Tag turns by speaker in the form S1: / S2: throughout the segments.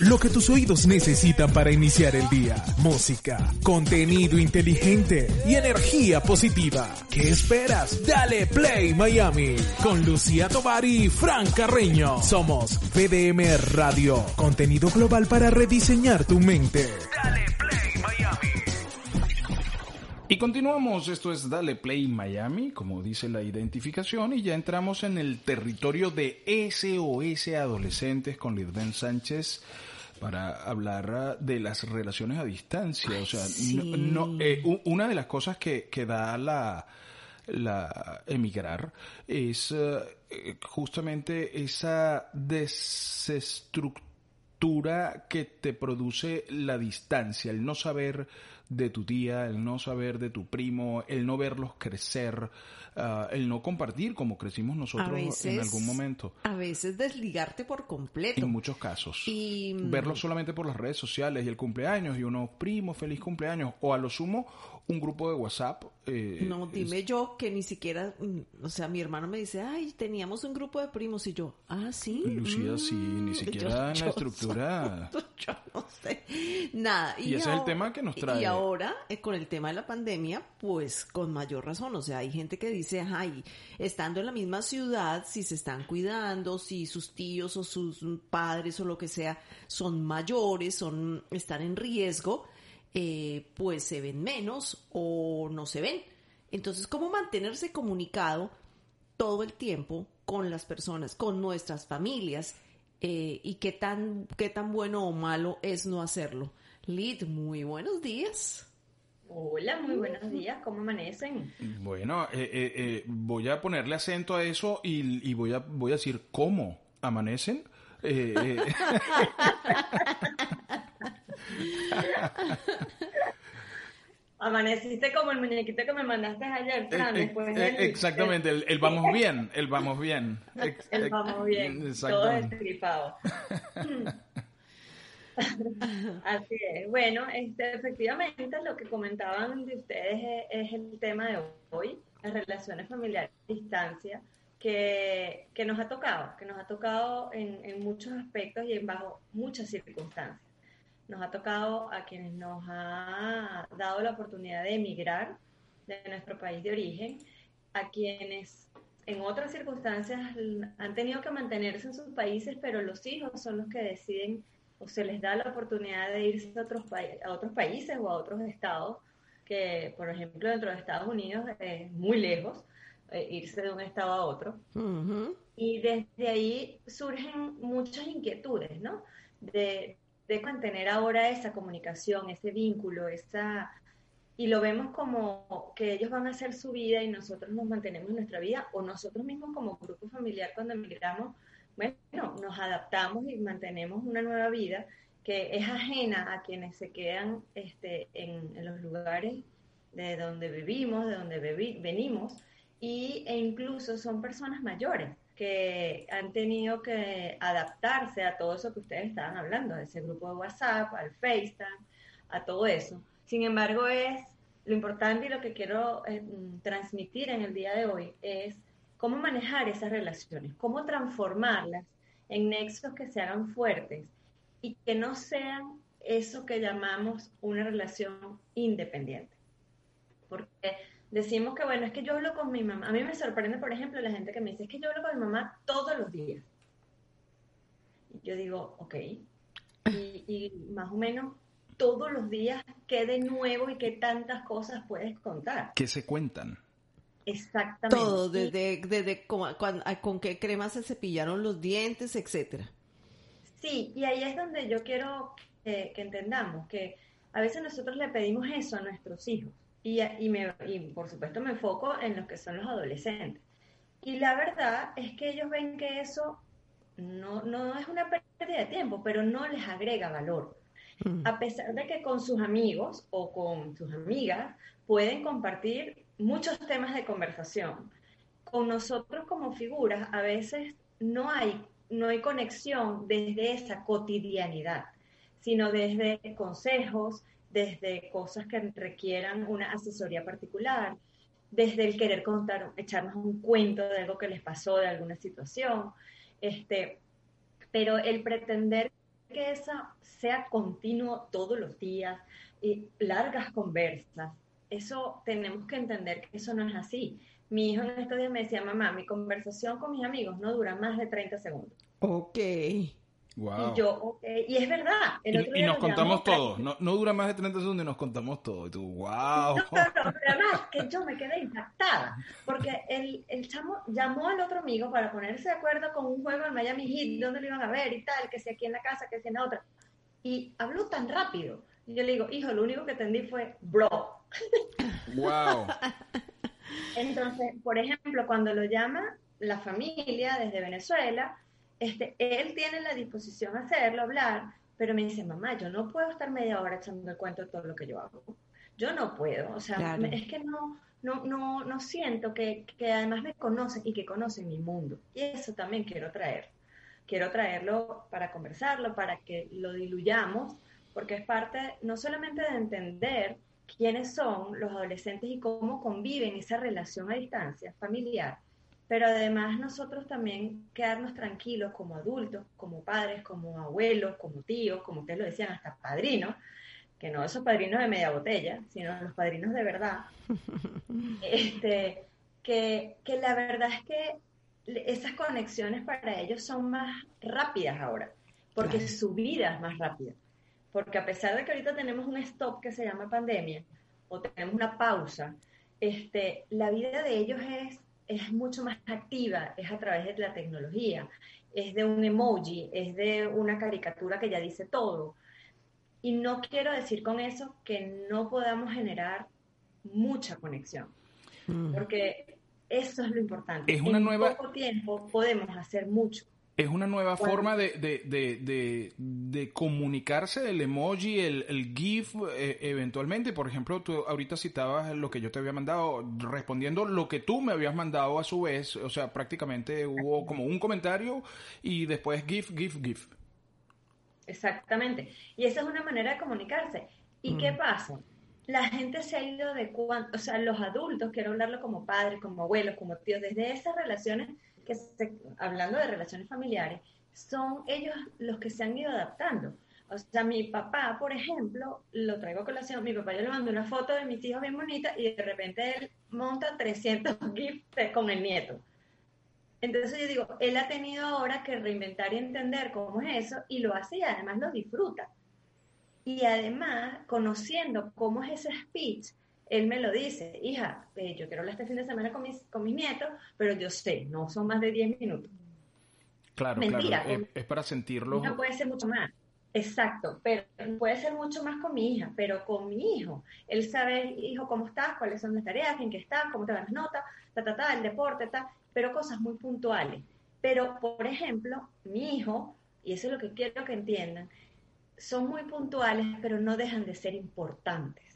S1: Lo que tus oídos necesitan para iniciar el día. Música, contenido inteligente y energía positiva. ¿Qué esperas? Dale Play Miami con Lucía Tovar y Fran Carreño. Somos VDM Radio, contenido global para rediseñar tu mente. Dale Play.
S2: Y continuamos, esto es Dale Play Miami, como dice la identificación, y ya entramos en el territorio de SOS Adolescentes con Lidben Sánchez para hablar ah, de las relaciones a distancia. o sea, no, eh, una de las cosas que, que da la, la emigrar es eh, justamente esa desestructura que te produce la distancia, el no saber de tu tía, el no saber de tu primo, el no verlos crecer, uh, el no compartir como crecimos nosotros
S3: veces,
S2: en algún momento.
S3: A veces desligarte por completo.
S2: En muchos casos.
S3: Y...
S2: Verlos solamente por las redes sociales y el cumpleaños y uno, primo, feliz cumpleaños, o a lo sumo un grupo de WhatsApp. Eh,
S3: no, dime yo que ni siquiera, mm, o sea, mi hermano me dice, ay, teníamos un grupo de primos y yo, ah, sí.
S2: Lucía, sí, ni mm, siquiera en la estructura.
S3: yo no sé, nada.
S2: Y, ese es el tema que nos trae.
S3: Y ahora, eh, con el tema de la pandemia, pues con mayor razón, o sea, hay gente que dice, ay, estando en la misma ciudad, si se están cuidando, si sus tíos o sus padres o lo que sea son mayores, son, están en riesgo, eh, pues se ven menos o no se ven. Entonces, ¿cómo mantenerse comunicado todo el tiempo con las personas, con nuestras familias? Eh, y qué tan, qué tan bueno o malo es no hacerlo. Lid, muy buenos días.
S4: Hola, muy buenos días, ¿cómo amanecen?
S2: Bueno, eh, eh, voy a ponerle acento a eso y, y, voy, a, voy a decir cómo amanecen.
S4: Amaneciste como el muñequito que me mandaste ayer, Fran,
S2: eh, eh, exactamente, el, vamos bien, el vamos bien.
S4: el vamos bien, todo destripado. Así es. Bueno, este, efectivamente lo que comentaban de ustedes es, el tema de hoy, las relaciones familiares a distancia, que, que, nos ha tocado, que nos ha tocado en, en muchos aspectos y en bajo muchas circunstancias nos ha tocado a quienes nos ha dado la oportunidad de emigrar de nuestro país de origen, a quienes en otras circunstancias han tenido que mantenerse en sus países, pero los hijos son los que deciden o se les da la oportunidad de irse a otros, a otros países o a otros estados, que por ejemplo dentro de Estados Unidos es muy lejos, eh, irse de un estado a otro. Y desde ahí surgen muchas inquietudes, ¿no? De, de mantener ahora esa comunicación, ese vínculo, esa y lo vemos como que ellos van a hacer su vida y nosotros nos mantenemos en nuestra vida o nosotros mismos como grupo familiar cuando emigramos, bueno, nos adaptamos y mantenemos una nueva vida que es ajena a quienes se quedan este, en, los lugares de donde vivimos, de donde venimos, y, e incluso son personas mayores que han tenido que adaptarse a todo eso que ustedes estaban hablando, a ese grupo de WhatsApp, al FaceTime, a todo eso. Sin embargo, es lo importante y lo que quiero eh, transmitir en el día de hoy es cómo manejar esas relaciones, cómo transformarlas en nexos que se hagan fuertes y que no sean eso que llamamos una relación independiente. Porque decimos que, bueno, es que yo hablo con mi mamá. A mí me sorprende, por ejemplo, la gente que me dice, es que yo hablo con mi mamá todos los días. Y yo digo, ok. Y, más o menos todos los días, ¿qué de nuevo y qué tantas cosas puedes contar?
S2: ¿Qué se cuentan?
S4: Exactamente.
S3: Todo, desde, desde con, con, qué crema se cepillaron los dientes, etcétera.
S4: Sí, y ahí es donde yo quiero que entendamos que a veces nosotros le pedimos eso a nuestros hijos y, y, me, y por supuesto me enfoco en los que son los adolescentes. Y la verdad es que ellos ven que eso no, no es una pérdida de tiempo, pero no les agrega valor. Mm. A pesar de que con sus amigos o con sus amigas pueden compartir muchos temas de conversación. Con nosotros como figuras a veces no hay, no hay conexión desde esa cotidianidad, sino desde consejos, desde cosas que requieran una asesoría particular, desde el querer contar, echarnos un cuento de algo que les pasó, de alguna situación. Este, pero el pretender que eso sea continuo todos los días y largas conversas, eso tenemos que entender que eso no es así. Mi hijo en estos días me decía, mamá, mi conversación con mis amigos no dura más de 30 segundos.
S3: Ok.
S4: Y yo, ok, y es verdad.
S2: y, nos contamos todo, no, no, dura más de 30 segundos y nos contamos todo. Y tú, wow.
S4: No, pero además que yo me quedé impactada, porque el, el chamo llamó al otro amigo para ponerse de acuerdo con un juego en Miami Heat, donde lo iban a ver y tal, que si aquí en la casa, que si en la otra. Y habló tan rápido. Y yo le digo, hijo, lo único que entendí fue, bro.
S2: Wow.
S4: Entonces, por ejemplo, cuando lo llama la familia desde Venezuela, este, él tiene la disposición a hacerlo, hablar, pero me dice, mamá, yo no puedo estar media hora echando el cuento de todo lo que yo hago. Yo no puedo, o sea, es que no, no, no, no siento que, que, además me conocen y que conocen mi mundo. Y eso también quiero traer. Quiero traerlo para conversarlo, para que lo diluyamos, porque es parte no solamente de entender quiénes son los adolescentes y cómo conviven esa relación a distancia familiar, pero además nosotros también quedarnos tranquilos como adultos, como padres, como abuelos, como tíos, como ustedes lo decían, hasta padrinos, que no esos padrinos de media botella, sino los padrinos de verdad, este, que, que la verdad es que esas conexiones para ellos son más rápidas ahora, porque su vida es más rápida. Porque a pesar de que ahorita tenemos un stop que se llama pandemia, o tenemos una pausa, este, la vida de ellos es es mucho más activa, es a través de la tecnología, es de un emoji, es de una caricatura que ya dice todo. Y no quiero decir con eso que no podamos generar mucha conexión, mm. porque eso es lo importante.
S2: Es una
S4: en poco tiempo podemos hacer mucho.
S2: Es una nueva forma de, de, de, de, comunicarse, el emoji, el, el GIF, eh, eventualmente. Por ejemplo, tú ahorita citabas lo que yo te había mandado, respondiendo lo que tú me habías mandado a su vez. O sea, prácticamente hubo como un comentario y después GIF, GIF, GIF.
S4: Exactamente. Y esa es una manera de comunicarse. ¿Y qué mm. pasa? La gente se ha ido de cuando, o sea, los adultos, quiero hablarlo como padres, como abuelos, como tíos, desde esas relaciones que hablando de relaciones familiares, son ellos los que se han ido adaptando. O sea, mi papá, por ejemplo, lo traigo a colación, mi papá yo le mando una foto de mis hijos bien bonita y de repente él monta 300 GIFs con el nieto. Entonces yo digo, él ha tenido ahora que reinventar y entender cómo es eso y lo hace y además lo disfruta. Y además, conociendo cómo es ese speech, él me lo dice, hija, eh, yo quiero hablar este fin de semana con mis, con mis nietos, pero yo sé, no son más de 10 minutos.
S2: Claro, Mentira, claro, es, para sentirlo.
S4: No puede ser mucho más. Exacto, pero puede ser mucho más con mi hija, pero con mi hijo. Él sabe, hijo, ¿cómo estás? ¿Cuáles son las tareas? ¿En qué estás? ¿Cómo te van las notas? Ta, ta, ta, el deporte, ta, pero cosas muy puntuales. Pero, por ejemplo, mi hijo, y eso es lo que quiero que entiendan, son muy puntuales, pero no dejan de ser importantes.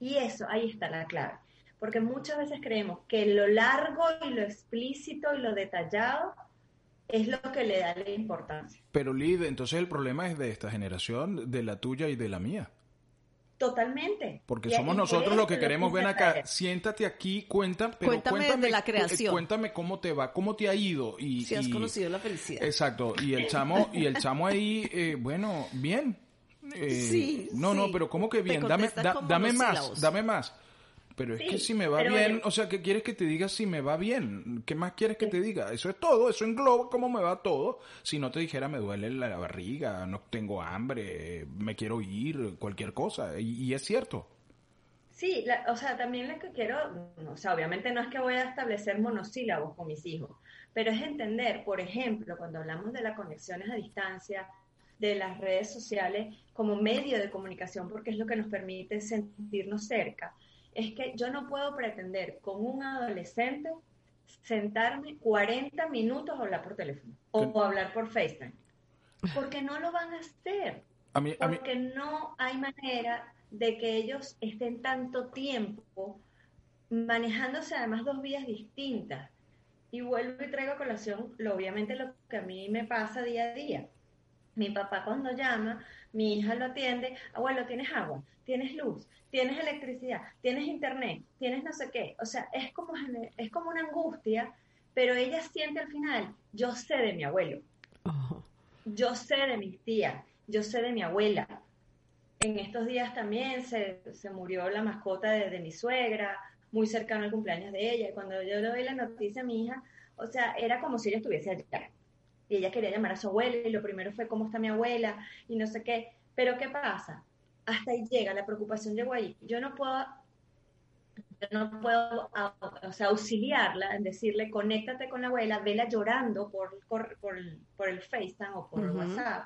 S4: Y eso, ahí está la clave. Porque muchas veces creemos que lo largo y lo explícito y lo detallado es lo que le da la importancia.
S2: Pero Lid, entonces el problema es de esta generación, de la tuya y de la mía.
S4: Totalmente.
S2: Porque somos nosotros los que queremos ven acá. Siéntate aquí, cuenta, pero
S3: cuéntame, de la creación.
S2: Cuéntame cómo te va, cómo te ha ido y
S3: si has conocido la felicidad.
S2: Exacto. Y el chamo y el chamo ahí, eh, bueno, bien.
S3: Eh, sí.
S2: No, no, pero ¿cómo que bien? Dame, dame más, dame más. Pero es que si me va bien, o sea, ¿qué quieres que te diga si me va bien? ¿Qué más quieres que te diga? Eso es todo, eso engloba cómo me va todo. Si no te dijera me duele la barriga, no tengo hambre, me quiero ir, cualquier cosa. Y, es cierto.
S4: Sí, o sea, también lo que quiero, o sea, obviamente no es que voy a establecer monosílabos con mis hijos, pero es entender, por ejemplo, cuando hablamos de las conexiones a distancia, de las redes sociales como medio de comunicación, porque es lo que nos permite sentirnos cerca, es que yo no puedo pretender con un adolescente sentarme 40 minutos a hablar por teléfono o, hablar por FaceTime. Porque no lo van a hacer. porque no hay manera de que ellos estén tanto tiempo manejándose además dos vías distintas. Y vuelvo y traigo a colación, lo, obviamente, lo que a mí me pasa día a día. Mi papá cuando llama, mi hija lo atiende, abuelo, ¿tienes agua? ¿Tienes luz? ¿Tienes electricidad? ¿Tienes internet? ¿Tienes no sé qué? O sea, es como, es como una angustia, pero ella siente al final, yo sé de mi abuelo, yo sé de mi tía, yo sé de mi abuela. En estos días también se, se murió la mascota de, de mi suegra, muy cercano al cumpleaños de ella. Y cuando yo le doy la noticia a mi hija, o sea, era como si ella estuviese allá. Y ella quería llamar a su abuela y lo primero fue cómo está mi abuela y no sé qué. Pero ¿qué pasa? Hasta ahí llega, la preocupación llegó ahí. Yo no puedo, yo no puedo o sea, auxiliarla en decirle, conéctate con la abuela, vela llorando por, por, por, el FaceTime o por WhatsApp,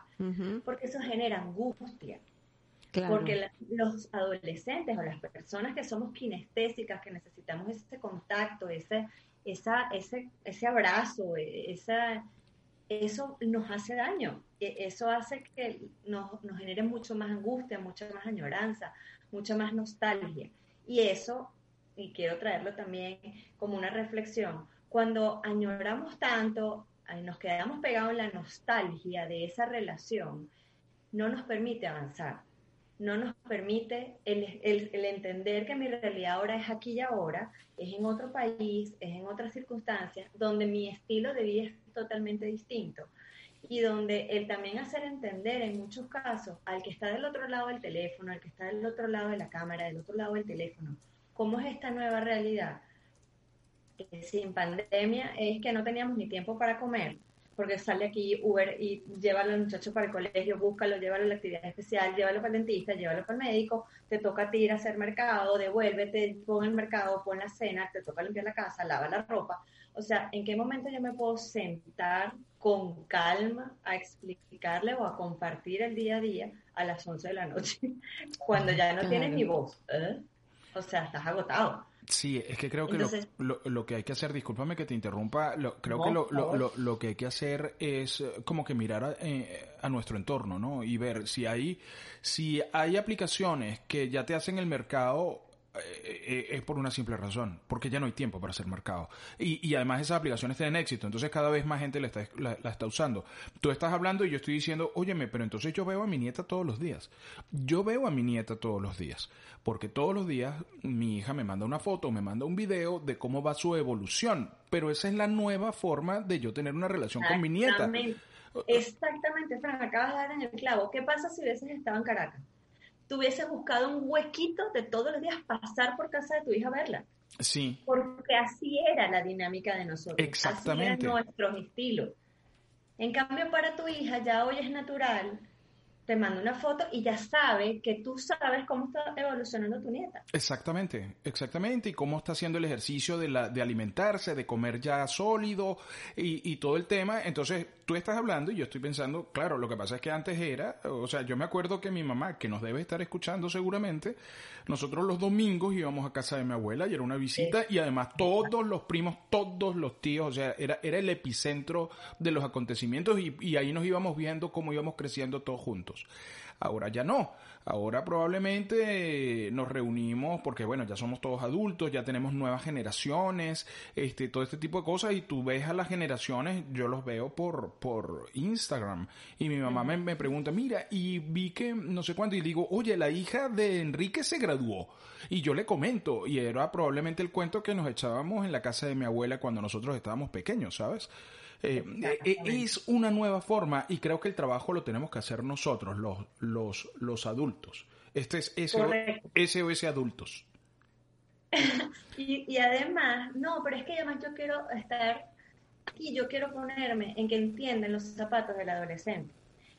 S4: porque eso genera angustia. Porque los adolescentes o las personas que somos kinestésicas, que necesitamos ese contacto, ese, esa, ese, ese abrazo, e, esa, eso nos hace daño. E, eso hace que nos, nos genere mucho más angustia, mucha más añoranza, mucha más nostalgia. Y eso, y quiero traerlo también como una reflexión, cuando añoramos tanto, nos quedamos pegados en la nostalgia de esa relación, no nos permite avanzar no nos permite el, entender que mi realidad ahora es aquí y ahora, es en otro país, es en otras circunstancias, donde mi estilo de vida es totalmente distinto y donde el también hacer entender en muchos casos al que está del otro lado del teléfono, al que está del otro lado de la cámara, del otro lado del teléfono, cómo es esta nueva realidad. Sin pandemia es que no teníamos ni tiempo para comer, porque sale aquí Uber y llévalo al muchacho para el colegio, búscalo, llévalo a la actividad especial, llévalo para el dentista, llévalo para el médico, te toca a ti ir a hacer mercado, devuélvete, pon el mercado, pon la cena, te toca limpiar la casa, lava la ropa. O sea, ¿en qué momento yo me puedo sentar con calma a explicarle o a compartir el día a día a las 11 de la noche, cuando ya no tienes ni voz? ¿eh? O sea, estás agotado.
S2: Sí, es que creo que lo, lo, que hay que hacer, discúlpame que te interrumpa, creo que lo, lo, lo, que hay que hacer es eh, como que mirar a, eh, a, nuestro entorno, ¿no? Y ver si hay, si hay aplicaciones que ya te hacen el mercado es por una simple razón, porque ya no hay tiempo para hacer mercado. Y, y además esas aplicaciones tienen éxito, entonces cada vez más gente la está, la, está usando. Tú estás hablando y yo estoy diciendo, óyeme, pero entonces yo veo a mi nieta todos los días. Yo veo a mi nieta todos los días, porque todos los días mi hija me manda una foto, me manda un video de cómo va su evolución, pero esa es la nueva forma de yo tener una relación con mi nieta.
S4: Exactamente, Fran, acabas de dar en el clavo. ¿Qué pasa si a veces estaba en Caracas? Tú hubieses buscado un huequito de todos los días pasar por casa de tu hija a verla.
S2: Sí.
S4: Porque así era la dinámica de nosotros.
S2: Exactamente.
S4: Así eran nuestros estilos. En cambio, para tu hija ya hoy es natural te manda una foto y ya sabe que tú sabes cómo está evolucionando tu nieta.
S2: Exactamente, exactamente, y cómo está haciendo el ejercicio de, la, de alimentarse, de comer ya sólido y, y todo el tema. Entonces, tú estás hablando y yo estoy pensando, claro, lo que pasa es que antes era, o sea, yo me acuerdo que mi mamá, que nos debe estar escuchando seguramente, nosotros los domingos íbamos a casa de mi abuela y era una visita y además todos los primos, todos los tíos, o sea, era, era el epicentro de los acontecimientos y, y ahí nos íbamos viendo cómo íbamos creciendo todos juntos. Ahora ya no. Ahora probablemente nos reunimos porque bueno, ya somos todos adultos, ya tenemos nuevas generaciones, este, todo este tipo de cosas y tú ves a las generaciones, yo los veo por, por Instagram y mi mamá me, me pregunta, mira, y vi que no sé cuánto y digo, oye, la hija de Enrique se graduó y yo le comento y era probablemente el cuento que nos echábamos en la casa de mi abuela cuando nosotros estábamos pequeños, ¿sabes? Eh, eh, es una nueva forma y creo que el trabajo lo tenemos que hacer nosotros, los, los, los adultos. Este es SOS adultos.
S4: y, y además, no, pero es que además yo quiero estar aquí, yo quiero ponerme en que entienden los zapatos del adolescente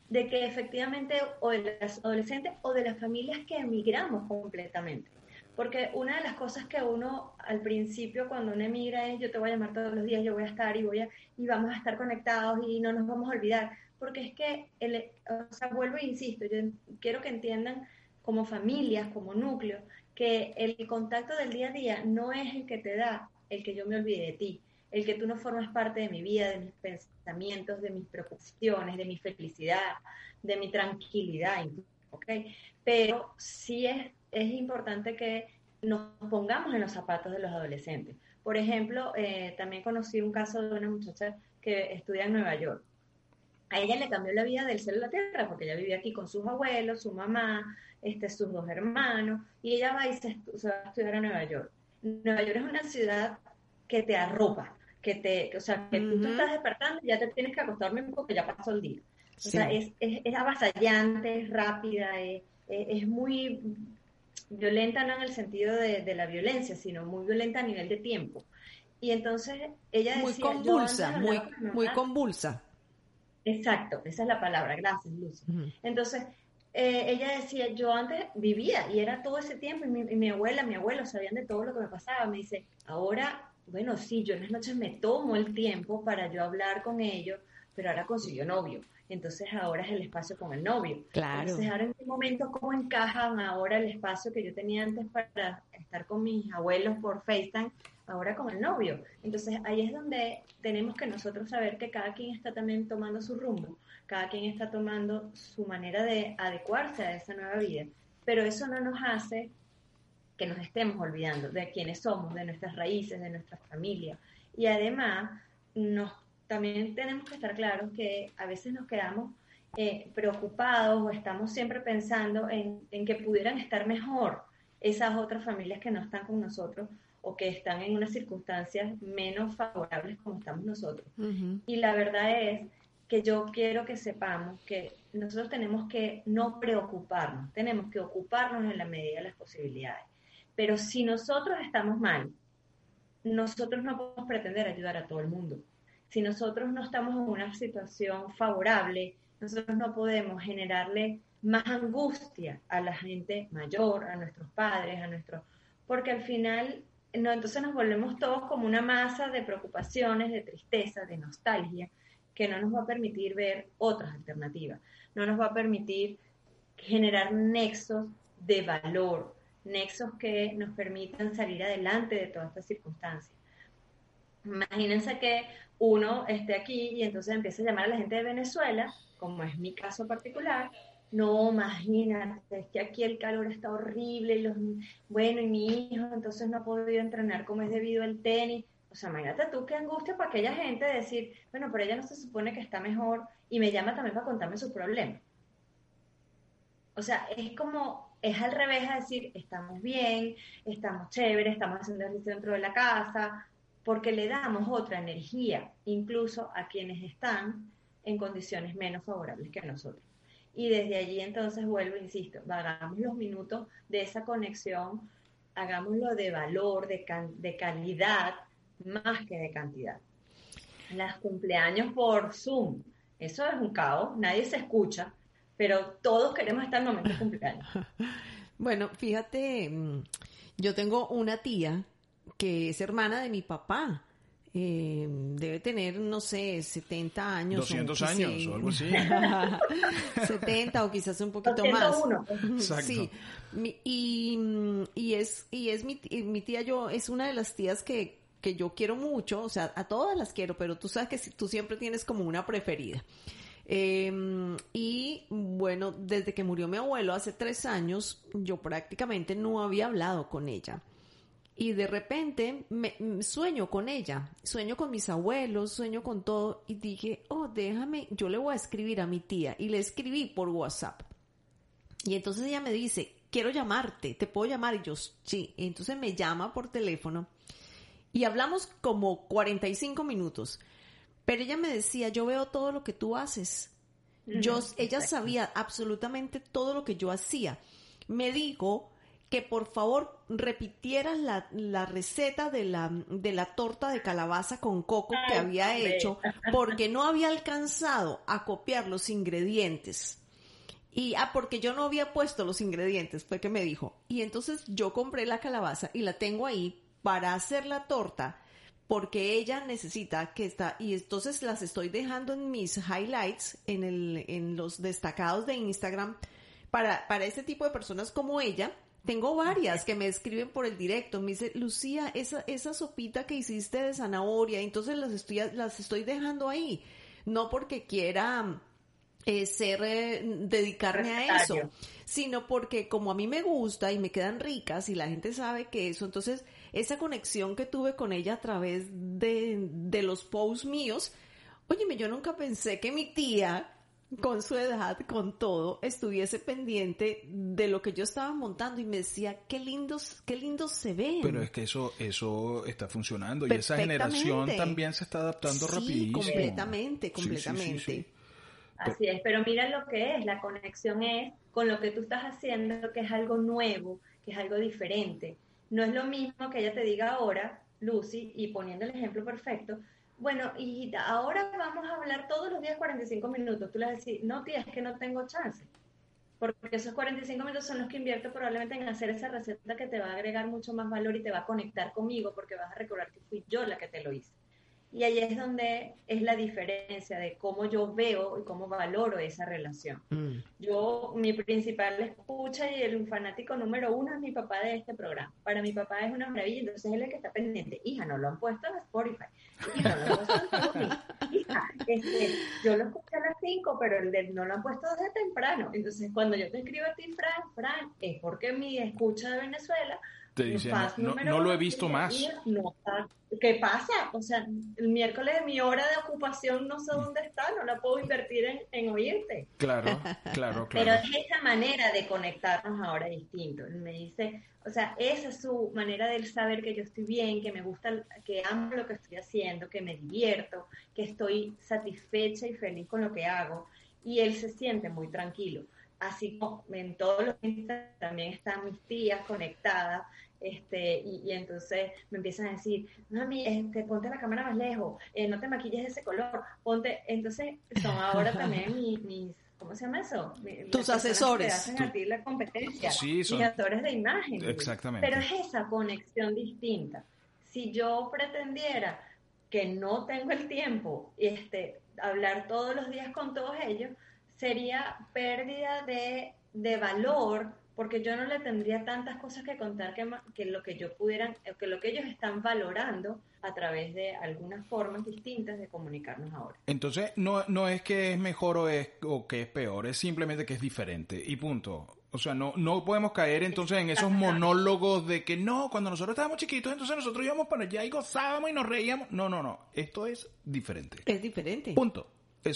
S4: de que efectivamente o de las adolescentes o de las familias que emigramos completamente. Porque una de las cosas que uno al principio cuando uno emigra es yo te voy a llamar todos los días, yo voy a estar y voy a y vamos a estar conectados y no nos vamos a olvidar, porque es que el, o sea, vuelvo e insisto, yo quiero que entiendan como familias, como núcleo, que el contacto del día a día no es el que te da el que yo me olvide de ti. el que tú no formas parte de mi vida, de mis pensamientos, de mis preocupaciones, de mi felicidad, de mi tranquilidad, ¿ok? Pero sí es, es importante que nos pongamos en los zapatos de los adolescentes. Por ejemplo, eh, también conocí un caso de una muchacha que estudia en Nueva York. A ella le cambió la vida del cielo a la tierra porque ella vivía aquí con sus abuelos, su mamá, este, sus dos hermanos, y ella va y se, va a estudiar a Nueva York. Nueva York es una ciudad que te arropa, que te, o sea, que tú te estás despertando y ya te tienes que acostar mismo porque ya pasó el día. O sea, es, es, es, avasallante, es rápida, es, es, muy violenta no en el sentido de, de, la violencia, sino muy violenta a nivel de tiempo. Y entonces ella
S3: muy
S4: decía...
S3: Convulsa, muy convulsa, muy convulsa.
S4: Exacto, esa es la palabra, gracias, Lucy. Uh -huh. Entonces, eh, ella decía, yo antes vivía y era todo ese tiempo, y mi, y mi, abuela, mi abuelo sabían de todo lo que me pasaba. Me dice, ahora, bueno, sí, yo en las noches me tomo el tiempo para yo hablar con ellos, pero ahora consiguió novio. Entonces ahora es el espacio con el novio.
S3: Claro.
S4: Entonces ahora en qué momento, cómo encajan ahora el espacio que yo tenía antes para estar con mis abuelos por FaceTime, ahora con el novio. Entonces ahí es donde tenemos que nosotros saber que cada quien está también tomando su rumbo, cada quien está tomando su manera de adecuarse a esa nueva vida. Pero eso no nos hace que nos estemos olvidando de quiénes somos, de nuestras raíces, de nuestra familia. Y además nos también tenemos que estar claros que a veces nos quedamos eh, preocupados o estamos siempre pensando en, en, que pudieran estar mejor esas otras familias que no están con nosotros o que están en unas circunstancias menos favorables como estamos nosotros. Uh -huh. Y la verdad es que yo quiero que sepamos que nosotros tenemos que no preocuparnos, tenemos que ocuparnos en la medida de las posibilidades. Pero si nosotros estamos mal, nosotros no podemos pretender ayudar a todo el mundo si nosotros no estamos en una situación favorable, nosotros no podemos generarle más angustia a la gente mayor, a nuestros padres, a nuestros... Porque al final, entonces nos volvemos todos como una masa de preocupaciones, de tristeza, de nostalgia, que no nos va a permitir ver otras alternativas, no nos va a permitir generar nexos de valor, nexos que nos permitan salir adelante de todas estas circunstancias. Imagínense que uno esté aquí y entonces empieza a llamar a la gente de Venezuela, como es mi caso particular. No, imagínate, es que aquí el calor está horrible, y bueno, y mi hijo entonces no ha podido entrenar como es debido al tenis. O sea, imagínate tú qué angustia para aquella gente decir, bueno, pero ella no se supone que está mejor y me llama también para contarme su problema. O sea, es como, es al revés a decir, estamos bien, estamos chéveres, estamos haciendo ejercicio dentro de la casa, porque le damos otra energía, incluso a quienes están en condiciones menos favorables que nosotros. Y desde allí entonces vuelvo, insisto, hagamos los minutos de esa conexión, hagámoslo de valor, de, can de calidad, más que de cantidad. Las cumpleaños por Zoom, eso es un caos, nadie se escucha, pero todos queremos estar en el momento de cumpleaños.
S3: Bueno, fíjate, yo tengo una tía que es hermana de mi papá. Eh, debe tener, no sé, 70 años.
S2: 200 o, años sí. o algo así.
S3: 70 o quizás un poquito
S4: 201.
S3: más.
S2: Exacto.
S3: Sí. Y, y es, y es mi, mi tía, yo, es una de las tías que, que yo quiero mucho, o sea, a todas las quiero, pero tú sabes que tú siempre tienes como una preferida. Eh, y bueno, desde que murió mi abuelo hace tres años, yo prácticamente no había hablado con ella y de repente me, sueño con ella, sueño con mis abuelos, sueño con todo y dije, oh, déjame, yo le voy a escribir a mi tía y le escribí por WhatsApp. Y entonces ella me dice, quiero llamarte, ¿te puedo llamar? Y yo, sí. Y entonces me llama por teléfono y hablamos como 45 minutos. Pero ella me decía, yo veo todo lo que tú haces. Yo, ella sabía absolutamente todo lo que yo hacía. Me dijo, que por favor repitieras la, la receta de la, de la torta de calabaza con coco que había hecho porque no había alcanzado a copiar los ingredientes. Y, ah, porque yo no había puesto los ingredientes, fue que me dijo. Y entonces yo compré la calabaza y la tengo ahí para hacer la torta porque ella necesita que está, y entonces las estoy dejando en mis highlights, en el, en los destacados de Instagram, para, para este tipo de personas como ella, Tengo varias que me escriben por el directo. Me dice, Lucía, esa, esa sopita que hiciste de zanahoria, entonces las estoy, las estoy dejando ahí. No porque quiera eh, ser, eh, dedicarme a eso, sino porque como a mí me gusta y me quedan ricas y la gente sabe que eso, entonces esa conexión que tuve con ella a través de, de los posts míos, óyeme, yo nunca pensé que mi tía con su edad, con todo, estuviese pendiente de lo que yo estaba montando y me decía, qué lindos, qué lindos se ven.
S2: Pero es que eso, eso está funcionando y esa generación también se está adaptando
S3: sí,
S2: rapidísimo.
S3: Completamente, completamente.
S2: Sí,
S4: Así es, pero mira lo que es, la conexión es con lo que tú estás haciendo, que es algo nuevo, que es algo diferente. No es lo mismo que ella te diga ahora, Lucy, y poniendo el ejemplo perfecto, bueno, y ahora vamos a hablar todos los días 45 minutos. Tú le vas a decir, no, tía, es que no tengo chance. Porque esos 45 minutos son los que invierto probablemente en hacer esa receta que te va a agregar mucho más valor y te va a conectar conmigo porque vas a recordar que fui yo la que te lo hice. Y ahí es donde es la diferencia de cómo yo veo y cómo valoro esa relación. Mm. Yo, mi principal escucha y el fanático número uno es mi papá de este programa. Para mi papá es una maravilla, entonces él es el que está pendiente. Hija, no lo han puesto en Spotify. Hija, no lo han puesto en Hija, este, yo lo escuché a las 5, pero el de, no lo han puesto desde temprano. Entonces, cuando yo te escribo a ti, Fran, Fran, es porque mi escucha de Venezuela
S2: te dicen, no, no, lo he visto más.
S4: ¿Qué pasa? O sea, el miércoles mi hora de ocupación no sé dónde está, no la puedo invertir en, en oírte.
S2: Claro, claro, claro.
S4: Pero es esa manera de conectarnos ahora distinto. me dice, o sea, esa es su manera de saber que yo estoy bien, que me gusta, que amo lo que estoy haciendo, que me divierto, que estoy satisfecha y feliz con lo que hago. Y él se siente muy tranquilo así como en todos los también están mis tías conectadas, este, y, entonces me empiezan a decir, mami, este, ponte la cámara más lejos, eh, no te maquilles de ese color, ponte, entonces son ahora también mis, ¿cómo se llama eso?
S3: Tus asesores. Que
S4: hacen a ti la competencia,
S2: sí,
S4: son... mis actores de imagen.
S2: Exactamente.
S4: Pero es esa conexión distinta. Si yo pretendiera que no tengo el tiempo, este, hablar todos los días con todos ellos, sería pérdida de, de valor porque yo no le tendría tantas cosas que contar que, que, lo que yo pudieran, que lo que ellos están valorando a través de algunas formas distintas de comunicarnos ahora.
S2: Entonces, no, no es que es mejor o, es, o que es peor, es simplemente que es diferente y punto. O sea, no, no podemos caer entonces en esos monólogos de que no, cuando nosotros estábamos chiquitos, entonces nosotros íbamos para allá y gozábamos y nos reíamos. No, no, no. Esto es diferente.
S3: Es diferente.
S2: Punto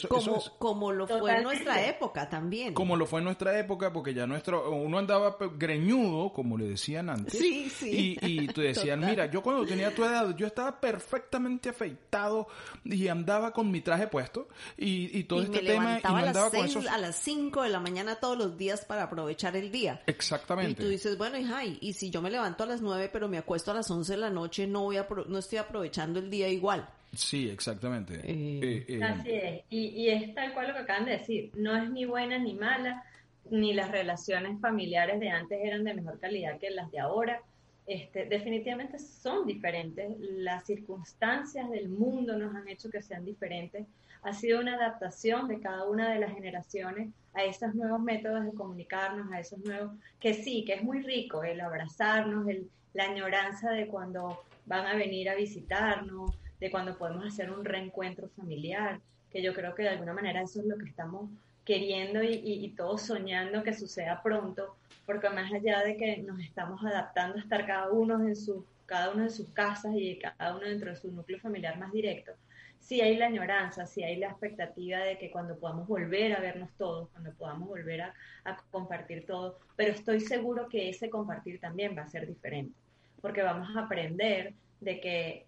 S3: como, como lo fue en nuestra época también.
S2: Como lo fue en nuestra época, porque ya nuestro, uno andaba greñudo, como le decían antes.
S3: Sí, sí.
S2: Y, y te decían, mira, yo cuando tenía tu edad, yo estaba perfectamente afeitado y andaba con mi traje puesto y, y todo este tema.
S3: Y me andaba con esos... a las 5 de la mañana todos los días para aprovechar el día.
S2: Exactamente.
S3: Y tú dices, bueno, hija, y si yo me levanto a las 9 pero me acuesto a las 11 de la noche, no voy a no estoy aprovechando el día igual.
S2: Sí, exactamente.
S4: Eh, eh, Así es. Y, y es tal cual lo que acaban de decir. No es ni buena ni mala, ni las relaciones familiares de antes eran de mejor calidad que las de ahora. Este, definitivamente son diferentes. Las circunstancias del mundo nos han hecho que sean diferentes. Ha sido una adaptación de cada una de las generaciones a esos nuevos métodos de comunicarnos, a esos nuevos, que sí, que es muy rico el abrazarnos, el, la añoranza de cuando van a venir a visitarnos, de cuando podemos hacer un reencuentro familiar, que yo creo que de alguna manera eso es lo que estamos queriendo y, todos soñando que suceda pronto, porque más allá de que nos estamos adaptando a estar cada uno en su, cada uno en sus casas y cada uno dentro de su núcleo familiar más directo, sí hay la añoranza, sí hay la expectativa de que cuando podamos volver a vernos todos, cuando podamos volver a, a compartir todo, pero estoy seguro que ese compartir también va a ser diferente, porque vamos a aprender de que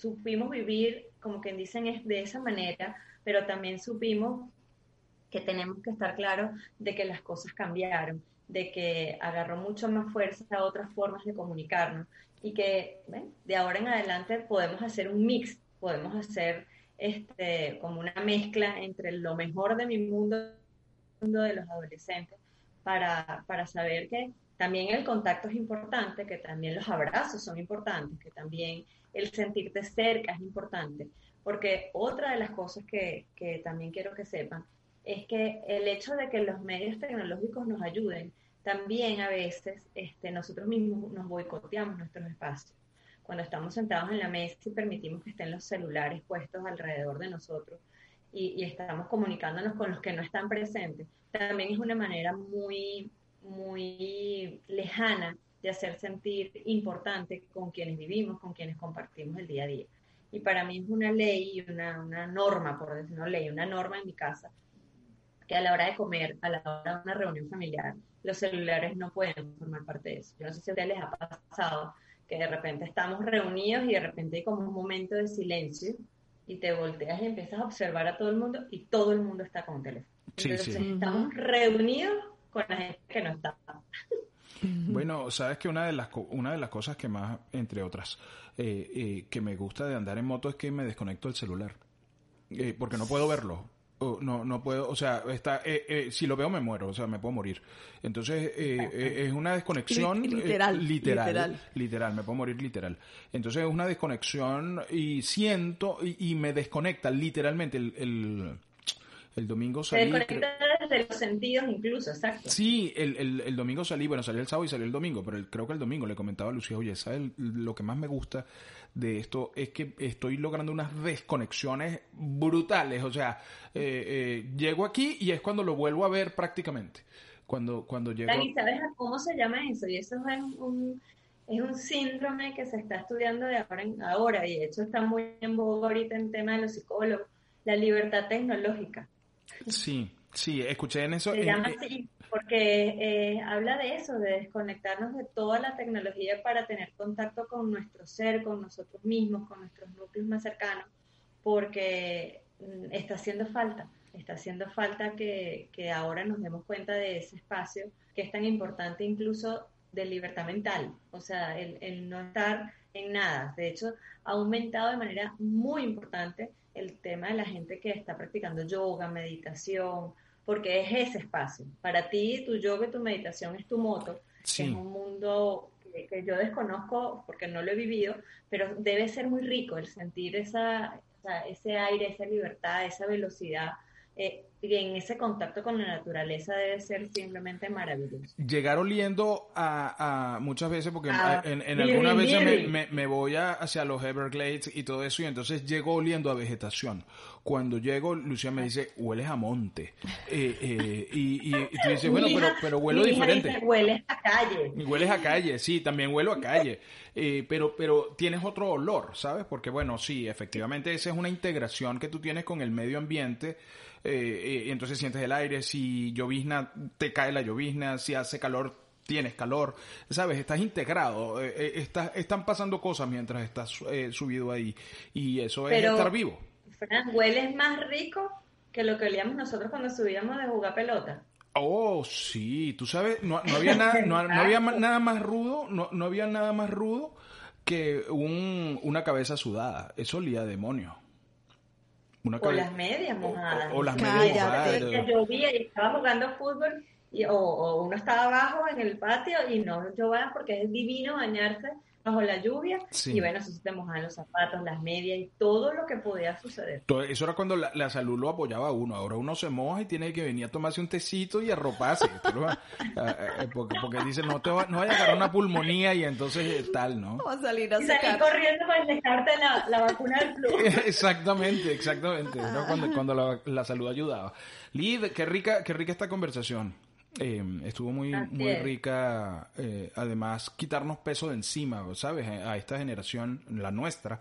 S4: supimos vivir, como quien dicen, es de esa manera, pero también supimos que tenemos que estar claros de que las cosas cambiaron, de que agarró mucho más fuerza a otras formas de comunicarnos y que de ahora en adelante podemos hacer un mix, podemos hacer este, como una mezcla entre lo mejor de mi mundo, mundo de los adolescentes, para, para saber que también el contacto es importante, que también los abrazos son importantes, que también el sentirte cerca es importante, porque otra de las cosas que, también quiero que sepan es que el hecho de que los medios tecnológicos nos ayuden también a veces este, nosotros mismos nos boicoteamos nuestros espacios. Cuando estamos sentados en la mesa y permitimos que estén los celulares puestos alrededor de nosotros y, estamos comunicándonos con los que no están presentes, también es una manera muy, muy lejana de hacer sentir importante con quienes vivimos, con quienes compartimos el día a día. Y para mí es una ley y una, una norma, por decirlo ley, una norma en mi casa, que a la hora de comer, a la hora de una reunión familiar, los celulares no pueden formar parte de eso. Yo no sé si a ustedes les ha pasado que de repente estamos reunidos y de repente hay como un momento de silencio y te volteas y empiezas a observar a todo el mundo y todo el mundo está con el teléfono. Entonces estamos reunidos con la gente que no está.
S2: Bueno, sabes que una de las una de las cosas que más, entre otras, eh, eh, que me gusta de andar en moto es que me desconecto el celular, eh, porque no puedo verlo no, no puedo, o sea, está, eh, eh, si lo veo me muero, o sea, me puedo morir. Entonces, eh, es una desconexión literal, literal, literal, me puedo morir literal. Entonces, es una desconexión y siento y, me desconecta literalmente el, el, domingo salí.
S4: Se desconecta desde los sentidos incluso, exacto.
S2: Sí, el, el, domingo salí, bueno, salí el sábado y salí el domingo, pero creo que el domingo le comentaba a Lucía, oye, ¿sabes lo que más me gusta de esto es que estoy logrando unas desconexiones brutales. O sea, eh, eh, llego aquí y es cuando lo vuelvo a ver prácticamente. Cuando, cuando llego...
S4: ¿Y sabes cómo se llama eso? Y eso es un, es un síndrome que se está estudiando de ahora en ahora y de hecho está muy en boga ahorita en tema de los psicólogos, la libertad tecnológica.
S2: Sí, sí, escuché en eso.
S4: Se llama así porque eh, habla de eso, de desconectarnos de toda la tecnología para tener contacto con nuestro ser, con nosotros mismos, con nuestros núcleos más cercanos, porque mm, está haciendo falta, está haciendo falta que, que, ahora nos demos cuenta de ese espacio que es tan importante incluso de libertad mental, o sea, el, el no estar en nada. De hecho, ha aumentado de manera muy importante el tema de la gente que está practicando yoga, meditación, porque es ese espacio. Para ti, tu yoga y tu meditación es tu moto, es un mundo que, yo desconozco porque no lo he vivido, pero debe ser muy rico el sentir esa, ese aire, esa libertad, esa velocidad eh, y en ese contacto con la naturaleza debe ser simplemente maravilloso.
S2: Llegar oliendo a, muchas veces, porque en, algunas veces me, voy hacia los Everglades y todo eso, y entonces llego oliendo a vegetación. Cuando llego, Lucía me dice, hueles a monte. Eh, eh, y, tú dices, bueno, pero, pero huelo diferente.
S4: hueles a calle.
S2: Y hueles a calle, sí, también huelo a calle. pero, pero tienes otro olor, ¿sabes? Porque, bueno, sí, efectivamente, esa es una integración que tú tienes con el medio ambiente eh, eh, entonces sientes el aire, si llovizna, te cae la llovizna, si hace calor, tienes calor, ¿sabes? Estás integrado, eh, están pasando cosas mientras estás subido ahí y eso es estar vivo.
S4: Fran, hueles más rico que lo que olíamos nosotros cuando subíamos de jugar pelota.
S2: Oh, sí, tú sabes, no, había, nada, no, había nada más rudo, no, no había nada más rudo que un, una cabeza sudada. Eso olía a demonio
S4: o las medias mojadas.
S2: O, las medias mojadas.
S4: Llovía y estaba jugando fútbol y, o, uno estaba abajo en el patio y no llovía porque es divino bañarse bajo la lluvia y bueno, eso se te mojaban los zapatos, las medias y todo lo que podía suceder.
S2: eso era cuando la, salud lo apoyaba a uno, ahora uno se moja y tiene que venir a tomarse un tecito y arroparse, porque, porque dice no te va, no vaya a agarrar una pulmonía y entonces tal, ¿no?
S4: a salir a corriendo para dejarte la, la, vacuna del flu.
S2: exactamente, exactamente, cuando, cuando la, la salud ayudaba. Lid, qué rica, qué rica esta conversación. Eh, estuvo muy, muy rica, eh, además, quitarnos peso de encima, ¿sabes? A esta generación, la nuestra,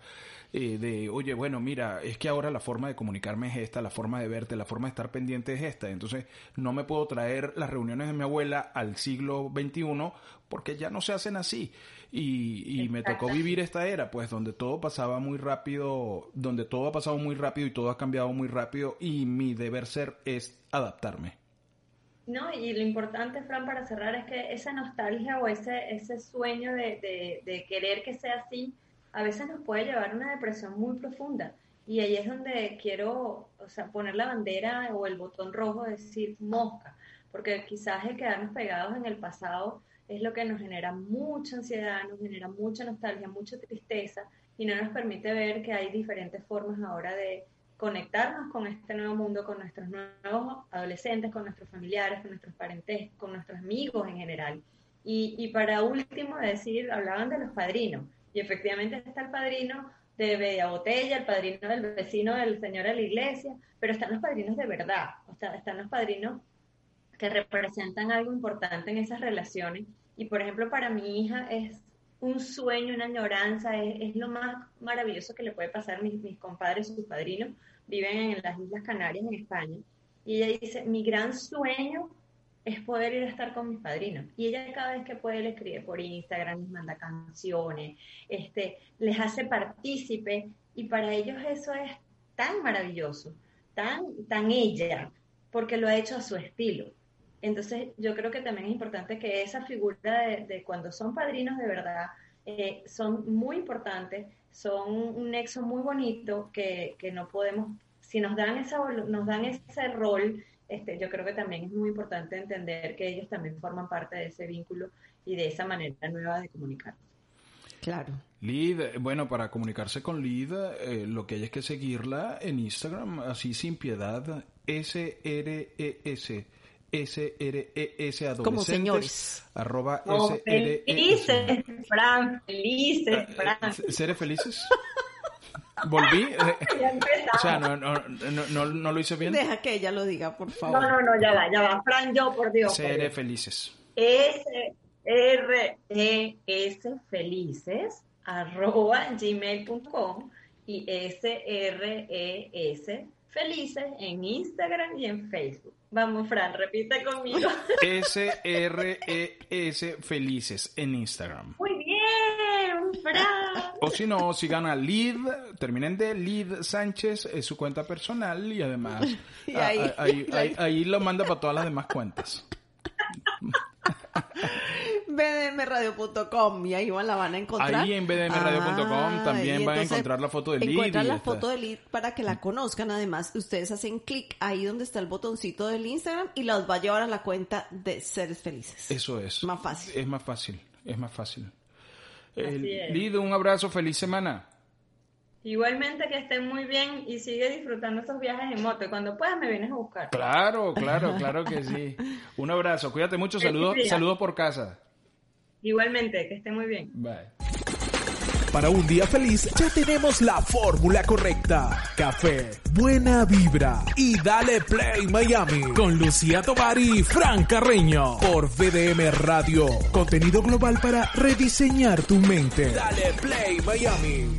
S2: eh, de, oye, bueno, mira, es que ahora la forma de comunicarme es esta, la forma de verte, la forma de estar pendiente es esta. Entonces, no me puedo traer las reuniones de mi abuela al siglo XXI porque ya no se hacen así. Y, y me tocó vivir esta era, pues, donde todo pasaba muy rápido, donde todo ha pasado muy rápido y todo ha cambiado muy rápido y mi deber ser es adaptarme.
S4: Y lo importante, Fran, para cerrar, es que esa nostalgia o ese, ese sueño de, de, querer que sea así, a veces nos puede llevar a una depresión muy profunda. Y ahí es donde quiero o sea, poner la bandera o el botón rojo de decir mosca, porque quizás el quedarnos pegados en el pasado es lo que nos genera mucha ansiedad, nos genera mucha nostalgia, mucha tristeza y no nos permite ver que hay diferentes formas ahora de, conectarnos con este nuevo mundo, con nuestros nuevos adolescentes, con nuestros familiares, con nuestros parentes, con nuestros amigos en general. Y, y para último decir, hablaban de los padrinos, y efectivamente está el padrino de Bella Botella, el padrino del vecino del señor de la iglesia, pero están los padrinos de verdad, o sea, están los padrinos que representan algo importante en esas relaciones. Y por ejemplo, para mi hija es un sueño, una añoranza, es, lo más maravilloso que le puede pasar mis, mis compadres, sus padrinos, viven en las Islas Canarias, en España. Y ella dice, mi gran sueño es poder ir a estar con mis padrinos. Y ella cada vez que puede le escribe por Instagram, les manda canciones, este, les hace partícipe y para ellos eso es tan maravilloso, tan, tan ella, porque lo ha hecho a su estilo. Entonces yo creo que también es importante que esa figura de, cuando son padrinos de verdad eh, son muy importantes, son un nexo muy bonito que, que no podemos, si nos dan, esa, nos dan ese rol este, yo creo que también es muy importante entender que ellos también forman parte de ese vínculo y de esa manera nueva de comunicar.
S3: Claro.
S2: Lid, bueno, para comunicarse con Lid, eh, lo que hay es que seguirla en Instagram, así sin piedad, S-R-E-S. S-R-E-S adolescentes.
S3: Como señores.
S2: Arroba
S4: S-R-E-S. Felices, Fran, felices,
S2: ah,
S4: Fran.
S2: ¿Seré felices? Volví. o sea, no, no, no, no, lo hice bien.
S3: Deja que ella lo diga, por favor.
S4: No, no, no, ya va, ya va. Fran, yo, por Dios.
S2: Seré felices.
S4: S-R-E-S felices arroba gmail.com y S-R-E-S felices en Instagram y en Facebook. Vamos, Fran, repite conmigo.
S2: S-R-E-S felices en Instagram.
S4: Muy bien, Fran.
S2: O si no, sigan a Lid, terminen de Lid Sánchez, es su cuenta personal y además ahí, lo manda para todas las demás cuentas.
S3: bdmradio.com y ahí la van a encontrar.
S2: Ahí en bdmradio.com ah, también van a encontrar la foto de Lid.
S3: Encuentran la foto de Lid para que la conozcan. Además, ustedes hacen clic ahí donde está el botoncito del Instagram y los va a llevar a la cuenta de Seres Felices.
S2: Eso es.
S3: Más fácil.
S2: Es más fácil, es más fácil. Lid, un abrazo, feliz semana.
S4: Igualmente que estén muy bien y sigue disfrutando esos viajes en moto. Cuando puedas me vienes a buscar.
S2: Claro, claro, claro que sí. Un abrazo, cuídate mucho, saludos saludo por casa.
S4: Igualmente, que esté muy bien.
S1: Para un día feliz ya tenemos la fórmula correcta. Café, buena vibra y dale play Miami con Lucía Tobar y Fran Carreño por VDM Radio. Contenido global para rediseñar tu mente. Dale play Miami.